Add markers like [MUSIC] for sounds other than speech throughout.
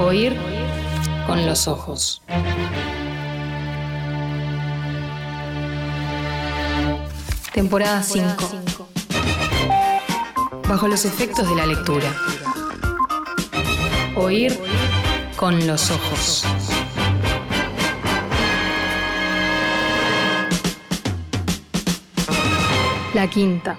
Oír con los ojos. Temporada 5. Bajo los efectos de la lectura. Oír con los ojos. La quinta.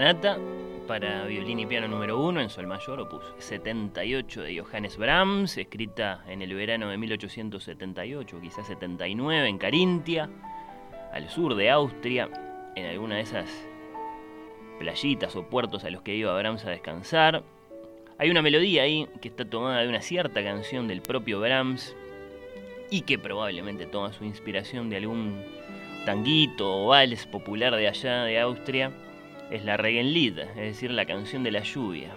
Sonata para violín y piano número 1 en sol mayor, opus 78 de Johannes Brahms, escrita en el verano de 1878, quizás 79, en Carintia, al sur de Austria, en alguna de esas playitas o puertos a los que iba Brahms a descansar. Hay una melodía ahí que está tomada de una cierta canción del propio Brahms y que probablemente toma su inspiración de algún tanguito o vals popular de allá de Austria es la Regenlied, es decir, la canción de la lluvia.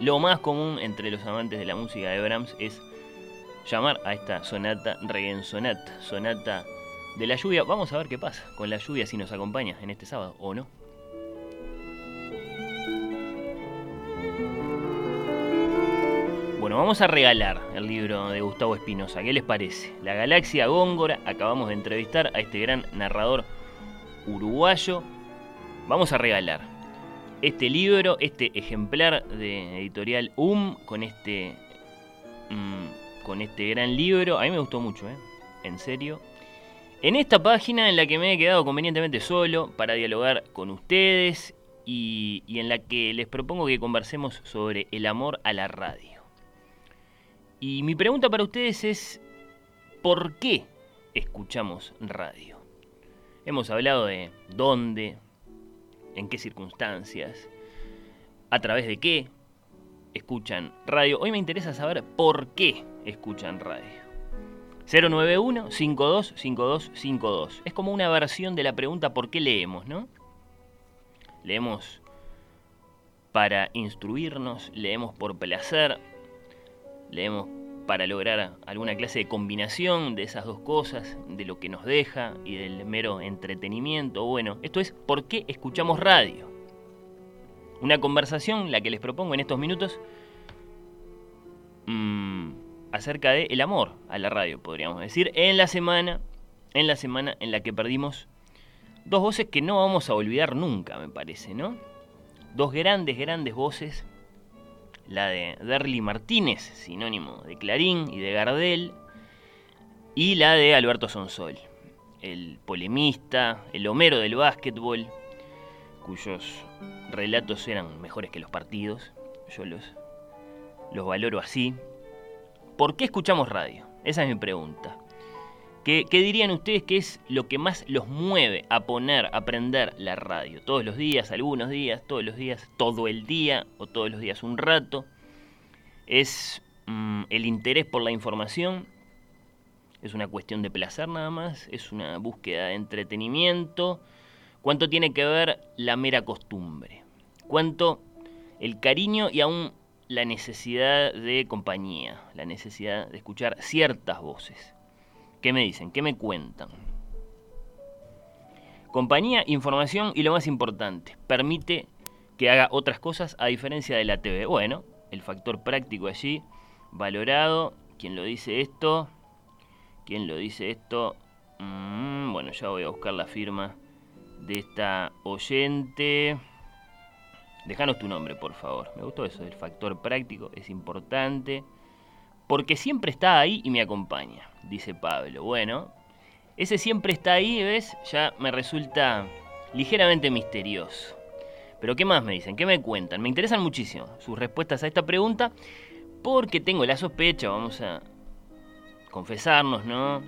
Lo más común entre los amantes de la música de Brahms es llamar a esta sonata Regensonat, sonata de la lluvia. Vamos a ver qué pasa con la lluvia si nos acompaña en este sábado o no. Bueno, vamos a regalar el libro de Gustavo Espinosa. ¿Qué les parece? La galaxia Góngora. Acabamos de entrevistar a este gran narrador uruguayo vamos a regalar este libro, este ejemplar de editorial UM con este mm, con este gran libro. A mí me gustó mucho, ¿eh? En serio. En esta página en la que me he quedado convenientemente solo para dialogar con ustedes y, y en la que les propongo que conversemos sobre el amor a la radio. Y mi pregunta para ustedes es, ¿por qué escuchamos radio? Hemos hablado de dónde, en qué circunstancias, a través de qué escuchan radio. Hoy me interesa saber por qué escuchan radio. 091 525252. Es como una versión de la pregunta ¿por qué leemos, no? Leemos para instruirnos, leemos por placer, leemos para lograr alguna clase de combinación de esas dos cosas, de lo que nos deja y del mero entretenimiento. Bueno, esto es ¿por qué escuchamos radio? Una conversación, la que les propongo en estos minutos, mmm, acerca del el amor a la radio, podríamos decir, en la semana, en la semana en la que perdimos dos voces que no vamos a olvidar nunca, me parece, ¿no? Dos grandes, grandes voces la de Derly Martínez, sinónimo de Clarín y de Gardel, y la de Alberto Sonsol, el polemista, el Homero del básquetbol, cuyos relatos eran mejores que los partidos, yo los, los valoro así. ¿Por qué escuchamos radio? Esa es mi pregunta. ¿Qué, dirían ustedes que es lo que más los mueve a poner, a aprender la radio? Todos los días, algunos días, todos los días, todo el día o todos los días un rato. ¿Es mm, el interés por la información? ¿Es una cuestión de placer nada más? ¿Es una búsqueda de entretenimiento? ¿Cuánto tiene que ver la mera costumbre? ¿Cuánto el cariño y aún la necesidad de compañía, la necesidad de escuchar ciertas voces. ¿Qué me dicen? ¿Qué me cuentan? Compañía, información y lo más importante, permite que haga otras cosas a diferencia de la TV. Bueno, el factor práctico allí, valorado. ¿Quién lo dice esto? ¿Quién lo dice esto? Mm, bueno, ya voy a buscar la firma de esta oyente. Déjanos tu nombre, por favor. Me gustó eso, el factor práctico es importante. Porque siempre está ahí y me acompaña, dice Pablo. Bueno, ese siempre está ahí, ¿ves? Ya me resulta ligeramente misterioso. Pero ¿qué más me dicen? ¿Qué me cuentan? Me interesan muchísimo sus respuestas a esta pregunta porque tengo la sospecha, vamos a confesarnos, ¿no?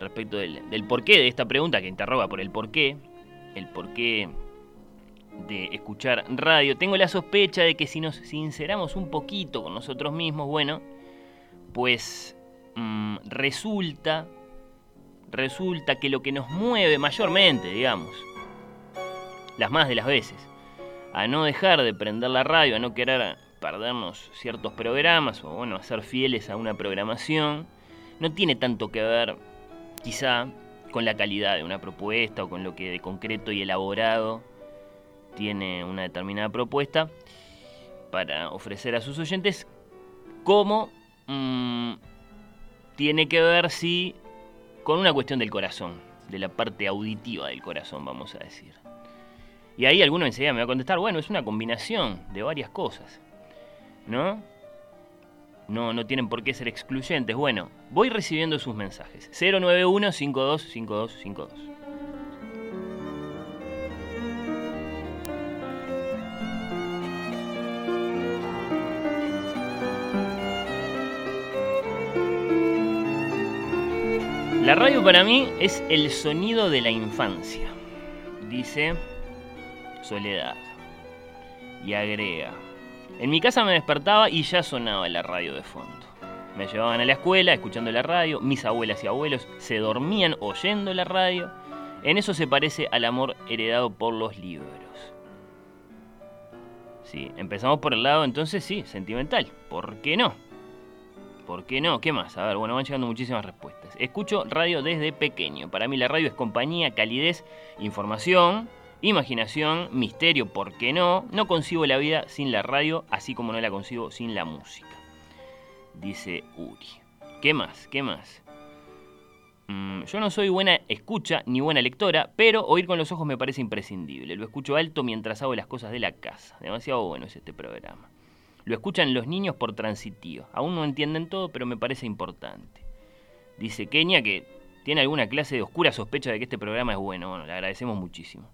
Respecto del, porqué de esta pregunta que interroga por el porqué, el porqué de escuchar radio. Tengo la sospecha de que si nos sinceramos un poquito con nosotros mismos, bueno, pues mm, resulta resulta que lo que nos mueve mayormente, digamos, las más de las veces, a no dejar de prender la radio, a no querer perdernos ciertos programas o bueno, a ser fieles a una programación, no tiene tanto que ver quizá con la calidad de una propuesta o con lo que de concreto y elaborado tiene una determinada propuesta para ofrecer a sus oyentes, como mm, tiene que ver si con una cuestión del corazón, de la parte auditiva del corazón, vamos a decir. Y ahí alguno enseguida me va a contestar, bueno, es una combinación de varias cosas, ¿no? No, no tienen por qué ser excluyentes. Bueno, voy recibiendo sus mensajes. 091 525252. La radio para mí es el sonido de la infancia, dice Soledad. Y agrega, en mi casa me despertaba y ya sonaba la radio de fondo. Me llevaban a la escuela escuchando la radio, mis abuelas y abuelos se dormían oyendo la radio. En eso se parece al amor heredado por los libros. Sí, empezamos por el lado entonces sí, sentimental. ¿Por qué no? ¿Por qué no? ¿Qué más? A ver, bueno, van llegando muchísimas respuestas. Escucho radio desde pequeño. Para mí la radio es compañía, calidez, información, imaginación, misterio, ¿por qué no? No concibo la vida sin la radio, así como no la concibo sin la música. Dice Uri. ¿Qué más? ¿Qué más? Mm, yo no soy buena escucha ni buena lectora, pero oír con los ojos me parece imprescindible. Lo escucho alto mientras hago las cosas de la casa. Demasiado bueno es este programa. Lo escuchan los niños por transitivo. Aún no entienden todo, pero me parece importante. Dice Kenia que tiene alguna clase de oscura sospecha de que este programa es bueno. Bueno, le agradecemos muchísimo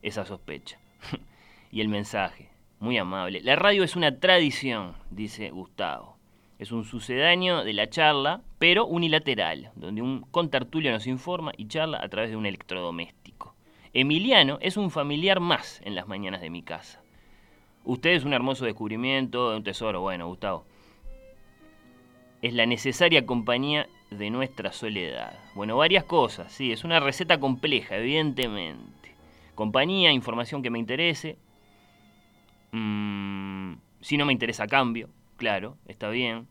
esa sospecha. [LAUGHS] y el mensaje, muy amable. La radio es una tradición, dice Gustavo. Es un sucedáneo de la charla, pero unilateral, donde un contertulio nos informa y charla a través de un electrodoméstico. Emiliano es un familiar más en las mañanas de mi casa. Usted es un hermoso descubrimiento, un tesoro. Bueno, Gustavo. Es la necesaria compañía de nuestra soledad. Bueno, varias cosas, sí, es una receta compleja, evidentemente. Compañía, información que me interese. Mm, si no me interesa, cambio. Claro, está bien.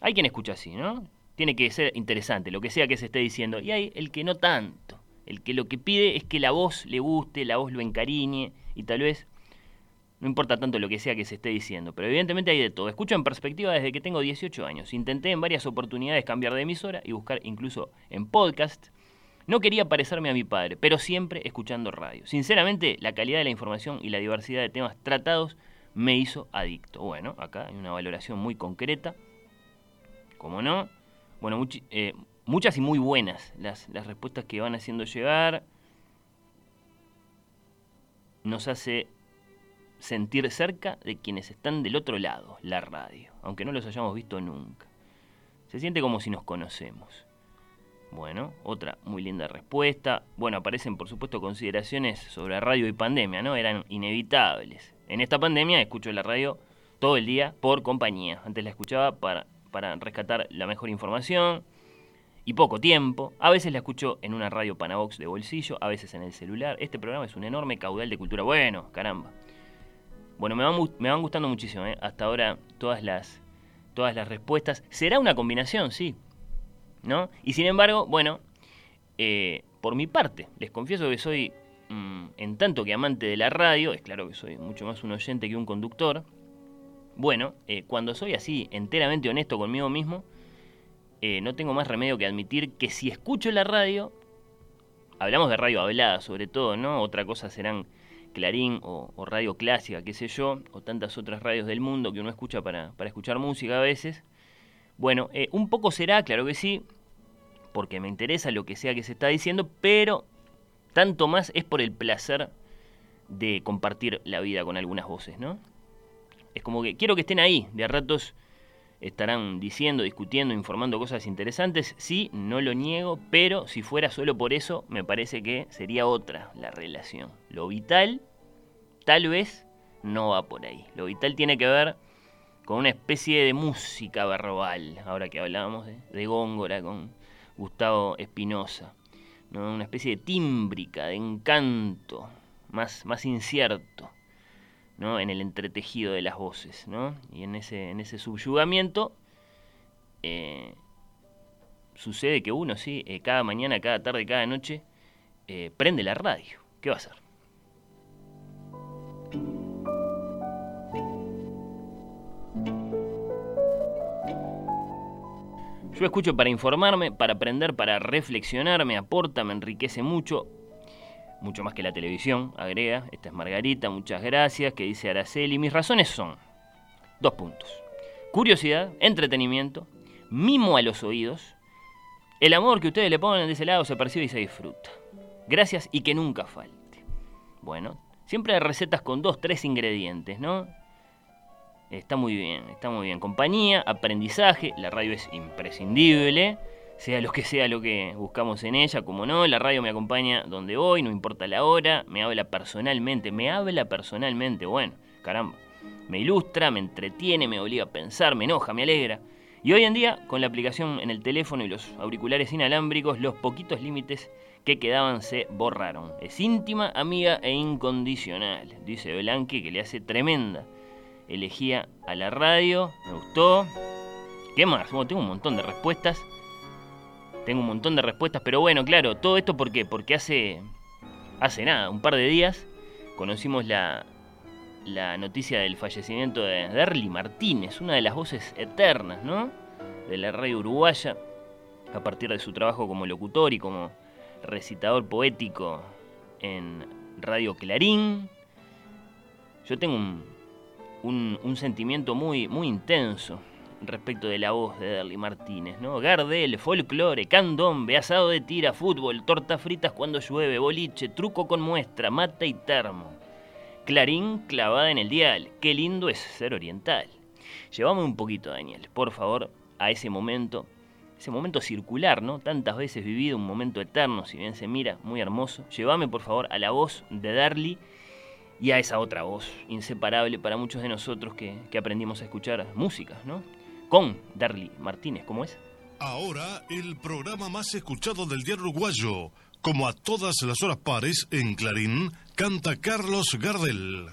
Hay quien escucha así, ¿no? Tiene que ser interesante, lo que sea que se esté diciendo. Y hay el que no tanto. El que lo que pide es que la voz le guste, la voz lo encariñe y tal vez no importa tanto lo que sea que se esté diciendo, pero evidentemente hay de todo. Escucho en perspectiva desde que tengo 18 años. Intenté en varias oportunidades cambiar de emisora y buscar incluso en podcast. No quería parecerme a mi padre, pero siempre escuchando radio. Sinceramente, la calidad de la información y la diversidad de temas tratados me hizo adicto. Bueno, acá hay una valoración muy concreta. Como no? Bueno, eh, muchas y muy buenas las, las respuestas que van haciendo llegar. Nos hace sentir cerca de quienes están del otro lado, la radio, aunque no los hayamos visto nunca. Se siente como si nos conocemos. Bueno, otra muy linda respuesta. Bueno, aparecen por supuesto consideraciones sobre radio y pandemia, ¿no? Eran inevitables. En esta pandemia escucho la radio todo el día por compañía. Antes la escuchaba para, para rescatar la mejor información y poco tiempo. A veces la escucho en una radio Panavox de bolsillo, a veces en el celular. Este programa es un enorme caudal de cultura. Bueno, caramba. Bueno, me van, gustando muchísimo, ¿eh? Hasta ahora todas las, todas las respuestas. Será una combinación, sí. ¿No? Y sin embargo, bueno, eh, por mi parte, les confieso que soy, mm, en tanto que amante de la radio, es claro que soy mucho más un oyente que un conductor. Bueno, eh, cuando soy así enteramente honesto conmigo mismo, eh, no tengo más remedio que admitir que si escucho la radio, hablamos de radio hablada sobre todo, ¿no? Otra cosa serán Clarín o, radio clásica, qué sé yo, o tantas otras radios del mundo que uno escucha para, escuchar música a veces. Bueno, eh, un poco será, claro que sí, porque me interesa lo que sea que se está diciendo, pero tanto más es por el placer de compartir la vida con algunas voces, ¿no? Es como que quiero que estén ahí, de a ratos estarán diciendo, discutiendo, informando cosas interesantes. Sí, no lo niego, pero si fuera solo por eso, me parece que sería otra la relación. Lo vital, tal vez, no va por ahí. Lo vital tiene que ver con una especie de música verbal, ahora que hablábamos de, Góngora con Gustavo Espinosa. ¿no? Una especie de tímbrica, de encanto, más, más incierto ¿no? en el entretejido de las voces, ¿no? y en ese, en ese subyugamiento eh, sucede que uno, sí, eh, cada mañana, cada tarde, cada noche, eh, prende la radio. ¿Qué va a hacer? Yo escucho para informarme, para aprender, para reflexionar, me aporta, me enriquece mucho, mucho más que la televisión, agrega. Esta es Margarita, muchas gracias, que dice Araceli. Mis razones son dos puntos. Curiosidad, entretenimiento, mimo a los oídos, el amor que ustedes le ponen de ese lado se percibe y se disfruta. Gracias y que nunca falte. Bueno, siempre hay recetas con dos, tres ingredientes, ¿no? Está muy bien, está muy bien. Compañía, aprendizaje, la radio es imprescindible sea lo que sea lo que buscamos en ella, como no, la radio me acompaña donde voy, no importa la hora, me habla personalmente, me habla personalmente, bueno, caramba, me ilustra, me entretiene, me obliga a pensar, me enoja, me alegra. Y hoy en día, con la aplicación en el teléfono y los auriculares inalámbricos, los poquitos límites que quedaban se borraron. Es íntima, amiga e incondicional, dice Blanqui, que le hace tremenda elegía a la radio, me gustó. ¿Qué más? Bueno, tengo un montón de respuestas. Tengo un montón de respuestas, pero bueno, claro, todo esto ¿por qué? Porque hace, hace nada, un par de días, conocimos la, la noticia del fallecimiento de Derly Martínez, una de las voces eternas, ¿no? De la radio uruguaya, a partir de su trabajo como locutor y como recitador poético en Radio Clarín. Yo tengo un, un, sentimiento muy, muy intenso respecto de la voz de Derly Martínez, ¿no? Gardel, folclore, candombe, asado de tira, fútbol, tortas fritas cuando llueve, boliche, truco con muestra, mata y termo. Clarín clavada en el dial, qué lindo es ser oriental. Llevame un poquito, Daniel, por favor, a ese momento, ese momento circular, ¿no? Tantas veces vivido, un momento eterno, si bien se mira, muy hermoso. Llévame, por favor, a la voz de Darly y a esa otra voz, inseparable para muchos de nosotros que, que aprendimos a escuchar música, ¿no? con Darly Martínez. ¿Cómo es? Ahora, el programa más escuchado del diario uruguayo. Como a todas las horas pares, en Clarín, canta Carlos Gardel.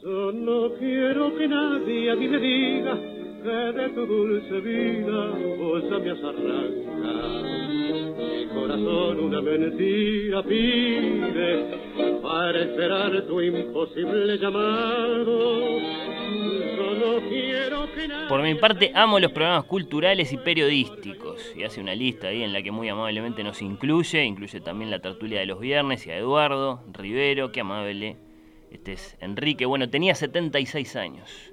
Yo no quiero que nadie a mí me diga de tu dulce vida vos me has corazón una mentira pide para esperar tu imposible llamado. Por mi parte, amo los programas culturales y periodísticos. Y hace una lista ahí en la que muy amablemente nos incluye. Incluye también la tertulia de los viernes y a Eduardo Rivero, qué amable. Este es Enrique. Bueno, tenía 76 años.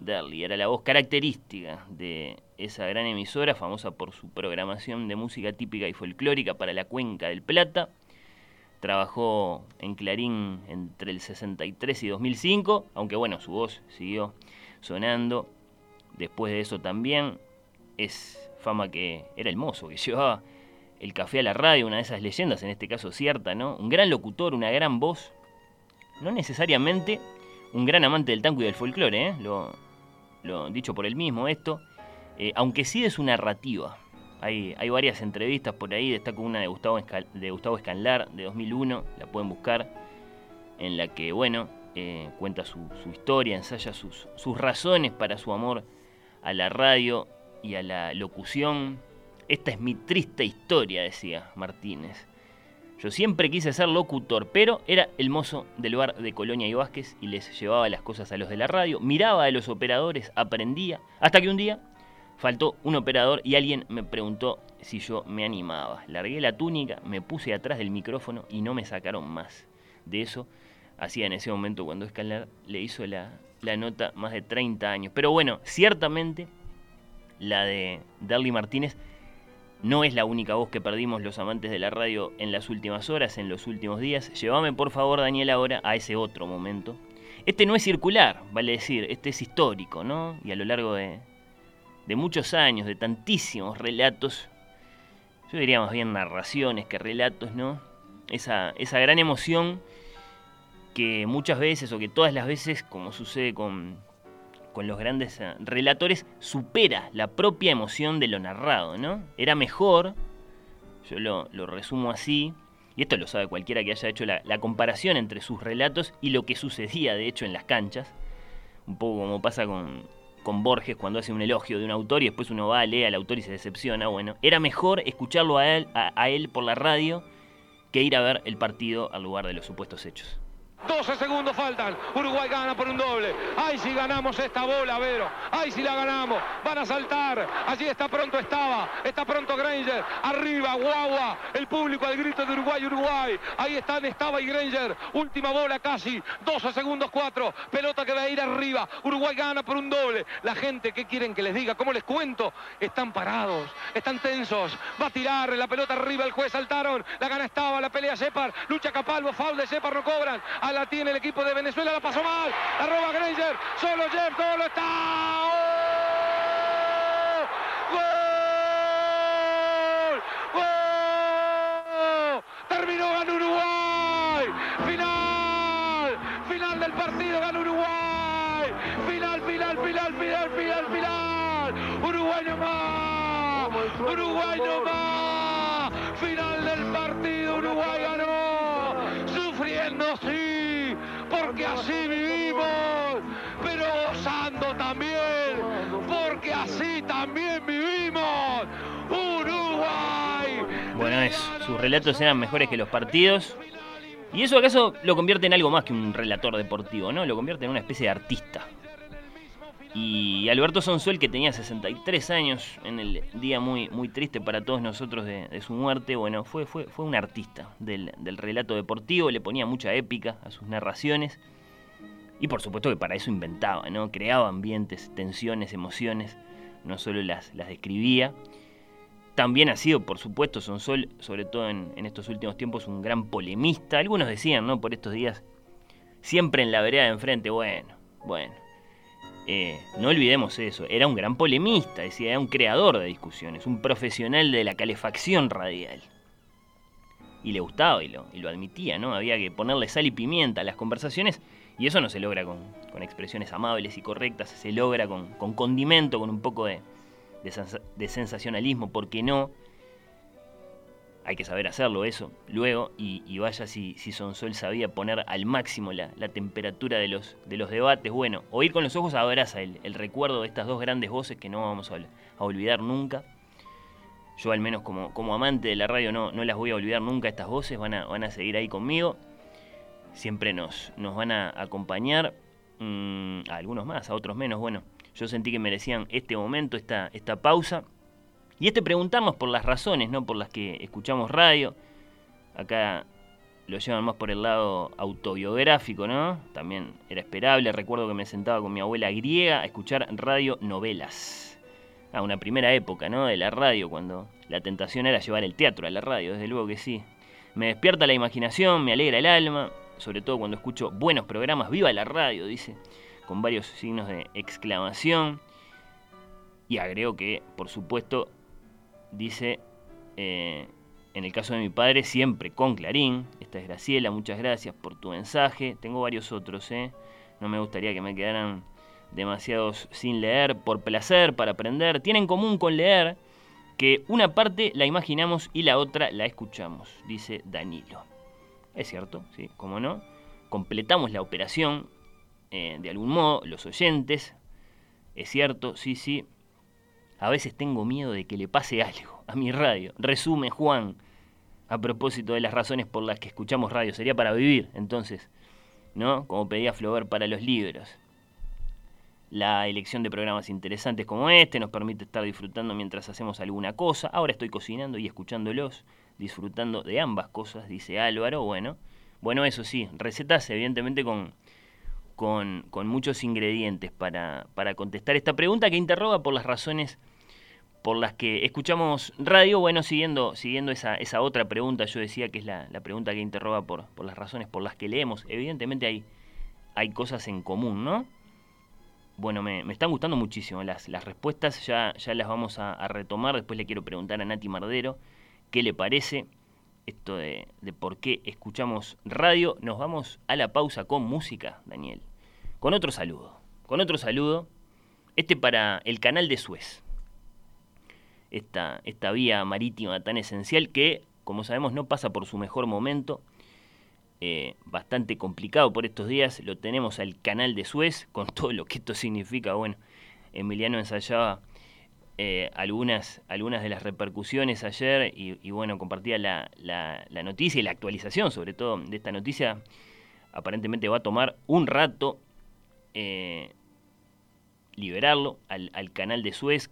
Darly era la voz característica de esa gran emisora, famosa por su programación de música típica y folclórica para la cuenca del Plata. Trabajó en Clarín entre el 63 y 2005, aunque bueno, su voz siguió sonando. Después de eso también es fama que era el mozo, que [LAUGHS] llevaba el café a la radio, una de esas leyendas, en este caso cierta, ¿no? Un gran locutor, una gran voz. No necesariamente un gran amante del tango y del folclore, ¿eh? Lo, lo dicho por él mismo esto, eh, aunque sí de su narrativa, hay, hay varias entrevistas por ahí, destaco una de Gustavo, de Gustavo Escanlar de 2001, la pueden buscar, en la que, bueno, eh, cuenta su, historia, ensaya sus, sus razones para su amor a la radio y a la locución. Esta es mi triste historia, decía Martínez. Yo siempre quise ser locutor, pero era el mozo del bar de Colonia y Vázquez y les llevaba las cosas a los de la radio, miraba a los operadores, aprendía, hasta que un día faltó un operador y alguien me preguntó si yo me animaba. Largué la túnica, me puse atrás del micrófono y no me sacaron más. De eso hacía en ese momento cuando Escalar le hizo la, la nota más de 30 años. Pero bueno, ciertamente la de Darly Martínez no es la única voz que perdimos los amantes de la radio en las últimas horas, en los últimos días. Llévame por favor, Daniel, ahora a ese otro momento. Este no es circular, vale decir, este es histórico, ¿no? Y a lo largo de, muchos años, de tantísimos relatos, yo diría más bien narraciones que relatos, ¿no? Esa gran emoción que muchas veces o que todas las veces, como sucede con, con los grandes eh, relatores, supera la propia emoción de lo narrado, ¿no? Era mejor, yo lo, resumo así, y esto lo sabe cualquiera que haya hecho la, comparación entre sus relatos y lo que sucedía de hecho en las canchas, un poco como pasa con, Borges cuando hace un elogio de un autor y después uno va, lee al autor y se decepciona, bueno, era mejor escucharlo a él, a él por la radio que ir a ver el partido al lugar de los supuestos hechos. 12 segundos faltan. Uruguay gana por un doble. Ay, si ganamos esta bola, Vero. Ay, si la ganamos. Van a saltar. Allí está pronto estaba. Está pronto Granger. Arriba, Guagua. El público al grito de Uruguay, Uruguay. Ahí están Estaba y Granger. Última bola casi. 12 segundos 4. Pelota que va a ir arriba. Uruguay gana por un doble. La gente, ¿qué quieren que les diga? ¿Cómo les cuento? Están parados. Están tensos. Va a tirar la pelota arriba. El juez saltaron. La gana estaba. La pelea Separ. Lucha Capalvo. Foul de Separ. No cobran la tiene el equipo de Venezuela, la pasó mal, la roba Granger, solo Jeff, lo está. ¡Gol! ¡Gol! Terminó, ganó Uruguay. Final, final del partido, ganó Uruguay. Final, final, final, final, final, final. Uruguay no más. Uruguay no más. Sus relatos eran mejores que los partidos. ¿Y eso acaso lo convierte en algo más que un relator deportivo, no? Lo convierte en una especie de artista. Y Alberto Sonsuel, que tenía 63 años en el día muy, muy triste para todos nosotros de, su muerte, bueno, fue, fue, fue un artista del, relato deportivo, le ponía mucha épica a sus narraciones. Y por supuesto que para eso inventaba, ¿no? Creaba ambientes, tensiones, emociones, no solo las, las describía. También ha sido, por supuesto, Sonsuel, sobre todo en, en estos últimos tiempos, un gran polemista. Algunos decían, ¿no? Por estos días, siempre en la vereda de enfrente, bueno, bueno eh, no olvidemos eso, era un gran polemista, decía, era un creador de discusiones, un profesional de la calefacción radial. Y le gustaba y lo, y lo admitía, ¿no? Había que ponerle sal y pimienta a las conversaciones y eso no se logra con, expresiones amables y correctas, se logra con, condimento, con un poco de, de, sensacionalismo, porque no hay que saber hacerlo eso luego y, vaya si, si Sonsol sabía poner al máximo la, temperatura de los, de los debates. Bueno, oír con los ojos abraza el, el recuerdo de estas dos grandes voces que no vamos a, olvidar nunca. Yo al menos como, como amante de la radio no, no las voy a olvidar nunca, estas voces van a, van a seguir ahí conmigo. Siempre nos, nos van a acompañar, mm, a algunos más, a otros menos. Bueno, yo sentí que merecían este momento, esta, esta pausa. Y este preguntarnos por las razones, ¿no? Por las que escuchamos radio. Acá lo llevan más por el lado autobiográfico, ¿no? También era esperable. Recuerdo que me sentaba con mi abuela griega a escuchar radio novelas. Ah, una primera época, ¿no? De la radio, cuando la tentación era llevar el teatro a la radio, desde luego que sí. Me despierta la imaginación, me alegra el alma, sobre todo cuando escucho buenos programas. ¡Viva la radio! Dice, con varios signos de exclamación. Y agrego que, por supuesto, dice, eh, en el caso de mi padre, siempre con Clarín. Esta es Graciela, muchas gracias por tu mensaje. Tengo varios otros, ¿eh? No me gustaría que me quedaran demasiados sin leer, por placer, para aprender. Tiene en común con leer que una parte la imaginamos y la otra la escuchamos, dice Danilo. Es cierto, sí, como no. Completamos la operación eh, de algún modo, los oyentes. Es cierto, sí, sí. A veces tengo miedo de que le pase algo a mi radio. Resume Juan, a propósito de las razones por las que escuchamos radio. Sería para vivir, entonces, ¿no? Como pedía Flover para los libros. La elección de programas interesantes como este nos permite estar disfrutando mientras hacemos alguna cosa. Ahora estoy cocinando y escuchándolos, disfrutando de ambas cosas, dice Álvaro. Bueno, bueno, eso sí, recetas evidentemente con, con, con muchos ingredientes para, para contestar esta pregunta que interroga por las razones por las que escuchamos radio, bueno, siguiendo, siguiendo esa, esa otra pregunta, yo decía que es la, la pregunta que interroga por, por, las razones por las que leemos, evidentemente hay, hay cosas en común, ¿no? Bueno, me, me están gustando muchísimo las, las respuestas, ya, ya las vamos a, retomar, después le quiero preguntar a Nati Mardero qué le parece esto de, de por qué escuchamos radio. Nos vamos a la pausa con música, Daniel, con otro saludo, con otro saludo, este para el canal de Suez esta, esta vía marítima tan esencial que, como sabemos, no pasa por su mejor momento. Eh, bastante complicado por estos días. Lo tenemos al canal de Suez, con [LAUGHS] todo lo que esto significa. Bueno, Emiliano ensayaba eh, algunas, algunas de las repercusiones ayer y, bueno, compartía la, la, noticia y la actualización sobre todo de esta noticia. Aparentemente va a tomar un rato eh, liberarlo al, al canal de Suez,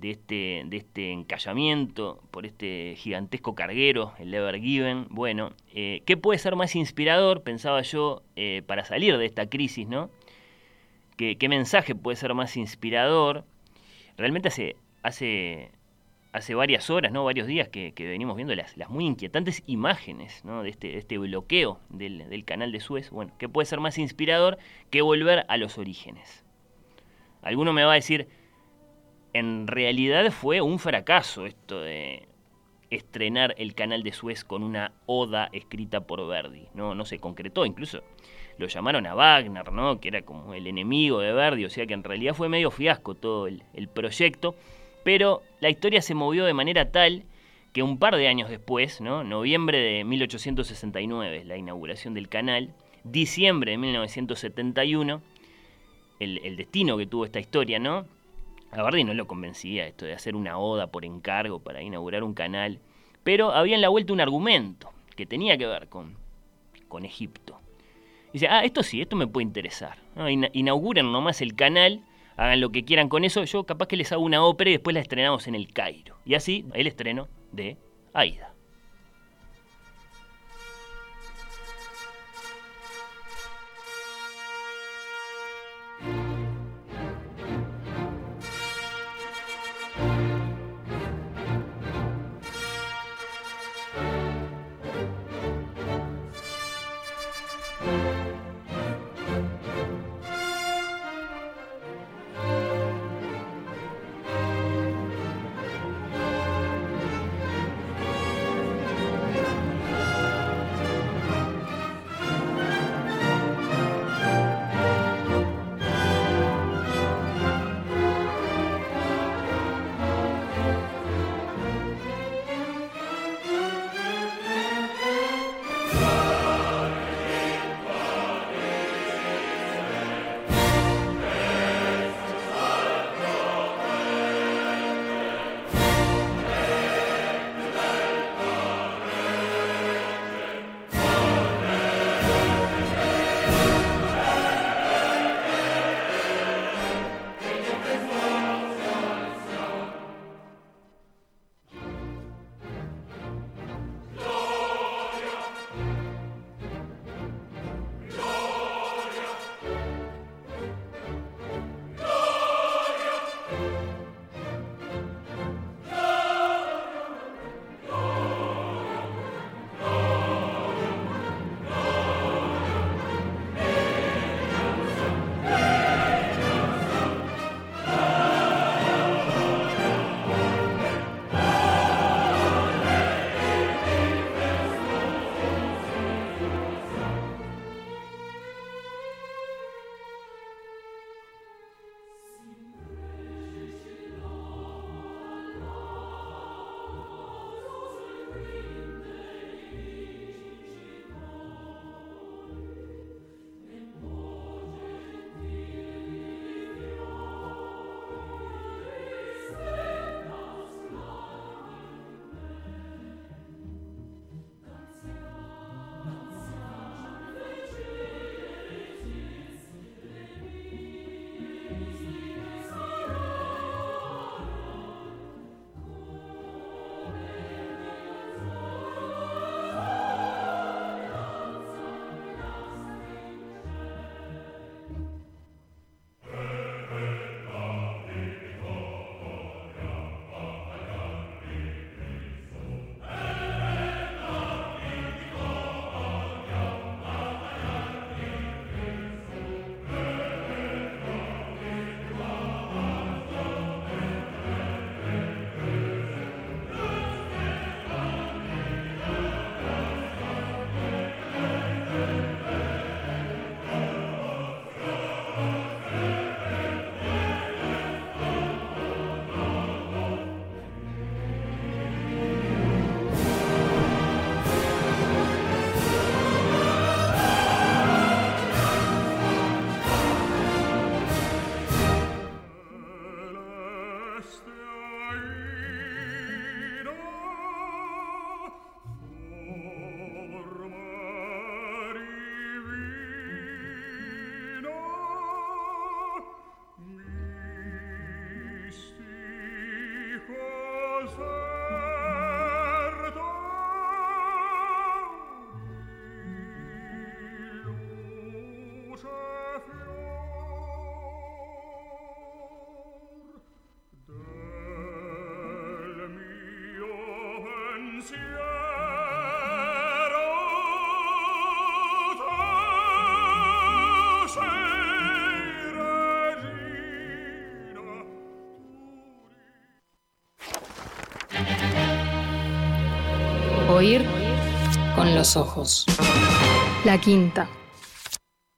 de este, de este encallamiento por este gigantesco carguero, el Ever Given. Bueno, eh, ¿qué puede ser más inspirador, pensaba yo, eh, para salir de esta crisis, ¿no? ¿Qué, ¿Qué, mensaje puede ser más inspirador? Realmente hace, hace varias horas, ¿no? varios días que, venimos viendo las, muy inquietantes imágenes ¿no? de, este, de este bloqueo del, canal de Suez. Bueno, ¿qué puede ser más inspirador que volver a los orígenes? Alguno me va a decir, en realidad fue un fracaso esto de estrenar el canal de Suez con una oda escrita por Verdi. No, no se concretó, incluso lo llamaron a Wagner, ¿no? que era como el enemigo de Verdi, o sea que en realidad fue medio fiasco todo el proyecto, pero la historia se movió de manera tal que un par de años después, ¿no? noviembre de 1869, la inauguración del canal, diciembre de 1971, el, destino que tuvo esta historia, ¿no? A Bardi no lo convencía esto de hacer una oda por encargo para inaugurar un canal, pero había en la vuelta un argumento que tenía que ver con, con Egipto. Dice, ah, esto sí, esto me puede interesar. ¿no? Inauguren nomás el canal, hagan lo que quieran con eso, yo capaz que les hago una ópera y después la estrenamos en el Cairo. Y así el estreno de Aida. Los ojos. La quinta.